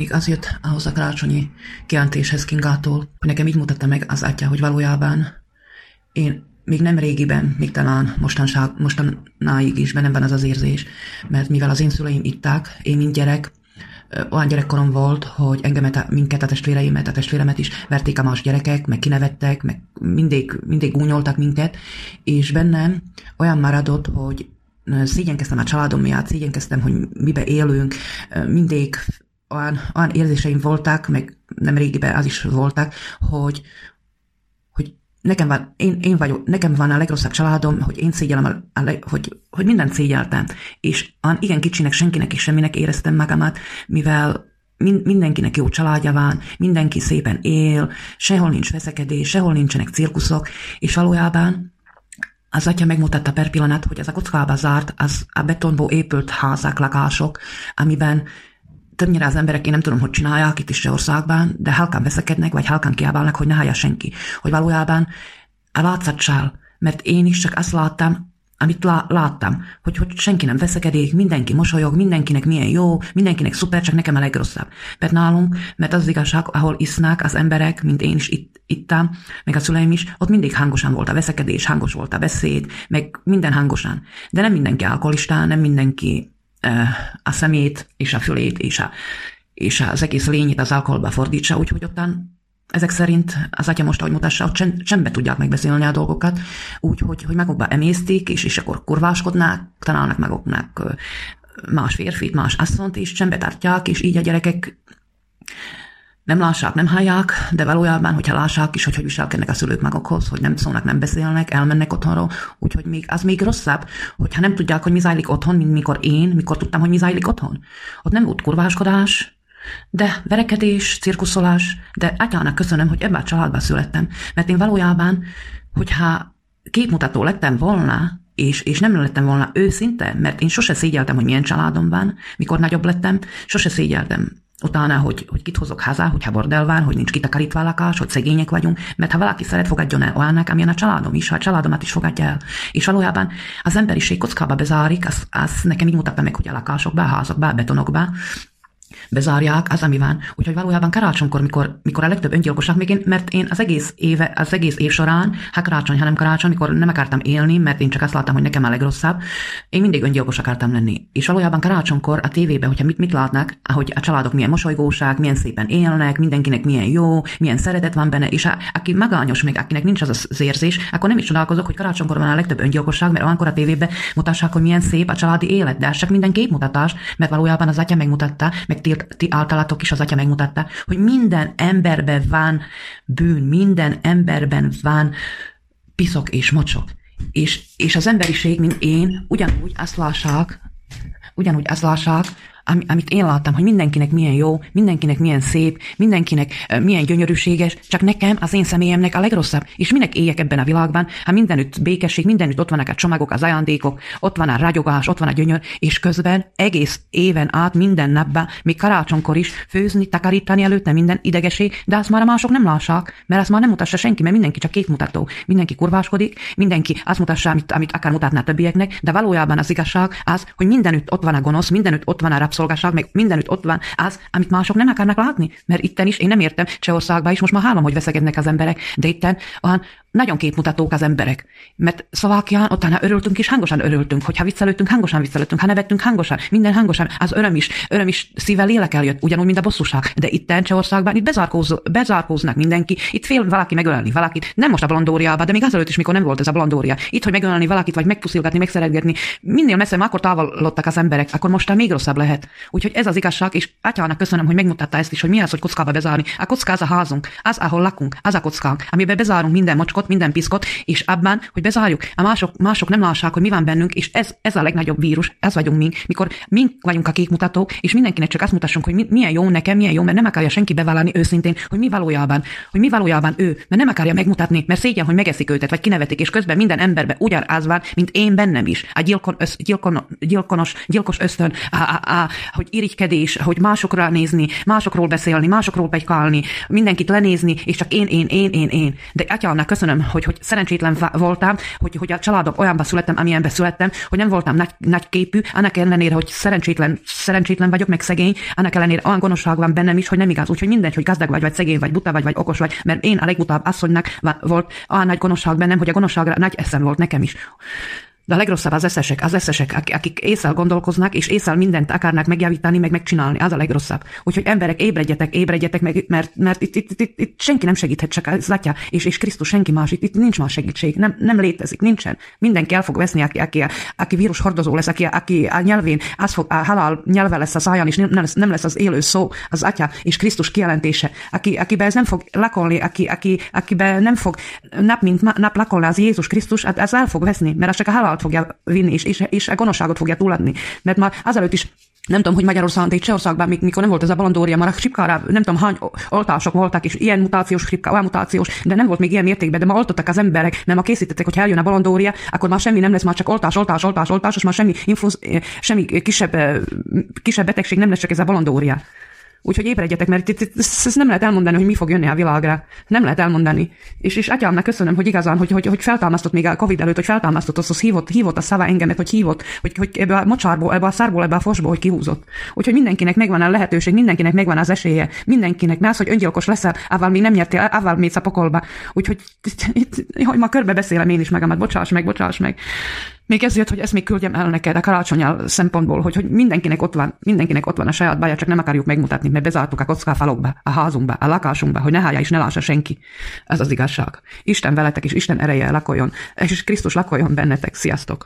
Még az jött ahhoz a karácsonyi kijelentéshez Kingától, hogy nekem így mutatta meg az atya, hogy valójában én még nem régiben, még talán mostanság, mostanáig is bennem van az az érzés, mert mivel az én szüleim itták, én mint gyerek, olyan gyerekkorom volt, hogy engemet, minket, a testvéreimet, a testvéremet is verték a más gyerekek, meg kinevettek, meg mindig, mindig gúnyoltak minket, és bennem olyan maradott, hogy szégyenkeztem a családom miatt, szégyenkeztem, hogy mibe élünk, mindig olyan, olyan érzéseim voltak, meg nem régiben az is voltak, hogy, hogy nekem van, én, én vagyok, nekem van a legrosszabb családom, hogy én szégyellem, a, a, hogy, hogy mindent szégyeltem. És an, igen kicsinek, senkinek és semminek éreztem magamat, mivel mindenkinek jó családja van, mindenki szépen él, sehol nincs veszekedés, sehol nincsenek cirkuszok, és valójában az atya megmutatta per pillanat, hogy ez a kockába zárt, az a betonból épült házak, lakások, amiben többnyire az emberek, én nem tudom, hogy csinálják itt is országban, de halkan veszekednek, vagy halkan kiabálnak, hogy ne hallja senki. Hogy valójában a látszatság, mert én is csak azt láttam, amit lá- láttam, hogy, hogy senki nem veszekedik, mindenki mosolyog, mindenkinek milyen jó, mindenkinek szuper, csak nekem a legrosszabb. Mert nálunk, mert az, az igazság, ahol isznak az emberek, mint én is itt, ittam, meg a szüleim is, ott mindig hangosan volt a veszekedés, hangos volt a beszéd, meg minden hangosan. De nem mindenki alkoholista, nem mindenki a szemét és a fülét és, a, és az egész lényét az alkoholba fordítsa, úgyhogy ottan ezek szerint az atya most, ahogy mutassa, hogy csend, csendbe tudják megbeszélni a dolgokat, úgy, hogy, hogy magukba emésztik, és, és akkor kurváskodnák, találnak maguknak más férfit, más asszont, és csendbe tartják, és így a gyerekek nem lássák, nem hallják, de valójában, hogyha lássák is, hogy hogy viselkednek a szülők magukhoz, hogy nem szólnak, nem beszélnek, elmennek otthonról, úgyhogy még, az még rosszabb, hogyha nem tudják, hogy mi zajlik otthon, mint mikor én, mikor tudtam, hogy mi zajlik otthon. Ott nem volt kurváskodás, de verekedés, cirkuszolás, de atyának köszönöm, hogy ebben a családban születtem, mert én valójában, hogyha képmutató lettem volna, és, és nem lettem volna őszinte, mert én sose szégyeltem, hogy milyen családom van, mikor nagyobb lettem, sose szégyeltem utána, hogy, hogy kit hozok haza, hogyha bordel van, hogy nincs kitakarítva a lakás, hogy szegények vagyunk, mert ha valaki szeret, fogadjon el olyannak, amilyen a családom is, ha a családomat is fogadja el. És valójában az emberiség kockába bezárik, az, az nekem így mutatta meg, hogy a lakásokba, a házakba, a betonokba, bezárják, az, ami van. Úgyhogy valójában karácsonykor, mikor, mikor a legtöbb öngyilkosság, még én, mert én az egész, éve, az egész év során, ha karácsony, hanem karácsony, mikor nem akartam élni, mert én csak azt láttam, hogy nekem a legrosszabb, én mindig öngyilkos akartam lenni. És valójában karácsonykor a tévében, hogyha mit, mit látnak, ahogy a családok milyen mosolygóság, milyen szépen élnek, mindenkinek milyen jó, milyen szeretet van benne, és a, aki magányos, még akinek nincs az az érzés, akkor nem is csodálkozok, hogy karácsonykor van a legtöbb öngyilkosság, mert olyankor a tévében mutassák, hogy milyen szép a családi élet, de ez csak minden képmutatás, mert valójában az atya megmutatta, meg ti, ti általatok is az atya megmutatta, hogy minden emberben van bűn, minden emberben van piszok és mocsok. És, és az emberiség, mint én, ugyanúgy azt lássák, ugyanúgy azt lássák, amit én láttam, hogy mindenkinek milyen jó, mindenkinek milyen szép, mindenkinek milyen gyönyörűséges, csak nekem, az én személyemnek a legrosszabb. És minek éljek ebben a világban, ha mindenütt békesség, mindenütt ott vannak a csomagok, az ajándékok, ott van a ragyogás, ott van a gyönyör, és közben egész éven át minden napban, még karácsonykor is főzni, takarítani előtte minden idegeség, de azt már a mások nem lássák, mert azt már nem mutassa senki, mert mindenki csak képmutató. Mindenki kurváskodik, mindenki azt mutassa, amit, amit akár mutatná többieknek, de valójában az igazság az, hogy mindenütt ott van a gonosz, mindenütt ott van a rabszolgaság, meg mindenütt ott van az, amit mások nem akarnak látni. Mert itten is, én nem értem, Csehországban is most már hálom, hogy veszegednek az emberek, de itten olyan nagyon képmutatók az emberek. Mert Szlovákián ott örültünk és hangosan örültünk, hogyha viccelődtünk, hangosan viccelődtünk, ha nevettünk hangosan, minden hangosan, az öröm is, öröm is szívvel lélek eljött, ugyanúgy, mint a bosszúság. De itt Csehországban itt bezárkóz, bezárkóznak mindenki, itt fél valaki megölni valakit, nem most a blondóriában, de még azelőtt is, mikor nem volt ez a blondória. Itt, hogy megölni valakit, vagy megpuszilgatni, megszeretgetni, minél messze akkor távolodtak az emberek, akkor most még rosszabb lehet. Úgyhogy ez az igazság, és atyának köszönöm, hogy megmutatta ezt is, hogy mi az, hogy kockába bezárni. A kocka az a házunk, az, ahol lakunk, az a kockánk, amiben bezárunk minden mocskot, minden piszkot, és abban, hogy bezárjuk, a mások, mások nem lássák, hogy mi van bennünk, és ez, ez a legnagyobb vírus, ez vagyunk mi, mikor mi vagyunk a képmutatók, és mindenkinek csak azt mutassunk, hogy mi, milyen jó nekem, milyen jó, mert nem akarja senki bevállalni őszintén, hogy mi valójában, hogy mi valójában ő, mert nem akarja megmutatni, mert szégyen, hogy megeszik őtet, vagy kinevetik, és közben minden emberbe ugyanaz van, mint én bennem is. A gyilkon, össz, gyilkon, gyilkonos, gyilkos ösztön, a, a, a, hogy irigykedés, hogy másokra nézni, másokról beszélni, másokról pegykálni, mindenkit lenézni, és csak én, én, én, én, én. De atyámnak köszönöm, hogy, hogy szerencsétlen voltam, hogy, hogy a családok olyanba születtem, amilyenbe születtem, hogy nem voltam nagy, nagy képű, annak ellenére, hogy szerencsétlen, szerencsétlen vagyok, meg szegény, annak ellenére olyan gonoszság van bennem is, hogy nem igaz. Úgyhogy mindegy, hogy gazdag vagy, vagy szegény vagy, buta vagy, vagy okos vagy, mert én a legbutább asszonynak volt olyan nagy gonoszság bennem, hogy a gonoszságra nagy eszem volt nekem is. De a legrosszabb az eszesek, az eszesek, akik észre gondolkoznak, és észre mindent akarnak megjavítani, meg megcsinálni, az a legrosszabb. Úgyhogy emberek, ébredjetek, ébredjetek meg, mert, mert itt, itt, itt, itt, senki nem segíthet, csak az atya és, és Krisztus senki más, itt, itt nincs más segítség, nem, nem létezik, nincsen. Mindenki el fog veszni, aki, aki, aki vírus hordozó lesz, aki, aki a nyelvén, az fog, a halál nyelve lesz a száján, és nem, lesz, nem lesz az élő szó, az atya és Krisztus kijelentése, aki, akiben ez nem fog lakolni, aki, aki, akiben nem fog nap mint nap lakolni az Jézus Krisztus, hát ez el fog veszni, mert az csak a halál halált fogja vinni, és, és, és a gonoszságot fogja túladni. Mert már azelőtt is nem tudom, hogy Magyarországon, de itt Csehországban, mikor nem volt ez a balandória, már a skripkára nem tudom, hány oltások voltak, és ilyen mutációs skripka, olyan mutációs, de nem volt még ilyen mértékben, de ma oltottak az emberek, mert ma készítettek, hogy eljön a balandória, akkor már semmi nem lesz, már csak oltás, oltás, oltás, oltás, és már semmi, influsz, semmi kisebb, kisebb betegség nem lesz, csak ez a balandória. Úgyhogy ébredjetek, mert itt, itt, ezt nem lehet elmondani, hogy mi fog jönni a világra. Nem lehet elmondani. És, és atyámnak köszönöm, hogy igazán, hogy, hogy, hogy feltámasztott még a Covid előtt, hogy feltámasztott, az, az hívott, hívott a szava engemet, hogy hívott, hogy, hogy ebbe a mocsárból, ebbe a szárból, ebbe a fosból, hogy kihúzott. Úgyhogy mindenkinek megvan a lehetőség, mindenkinek megvan az esélye, mindenkinek, mert az, hogy öngyilkos leszel, ával még nem nyertél, ával mész a pokolba. Úgyhogy itt, itt, hogy ma körbe beszélem én is magamat, bocsáss meg, bocsáss meg. Még ezért, hogy ezt még küldjem el neked a karácsonyal szempontból, hogy, hogy mindenkinek ott van, mindenkinek ott van a saját baja, csak nem akarjuk megmutatni, mert bezártuk a kockáfalokba, a házunkba, a lakásunkba, hogy ne hallja és ne lássa senki. Ez az igazság. Isten veletek és Isten ereje lakoljon, és Krisztus lakoljon bennetek. Sziasztok!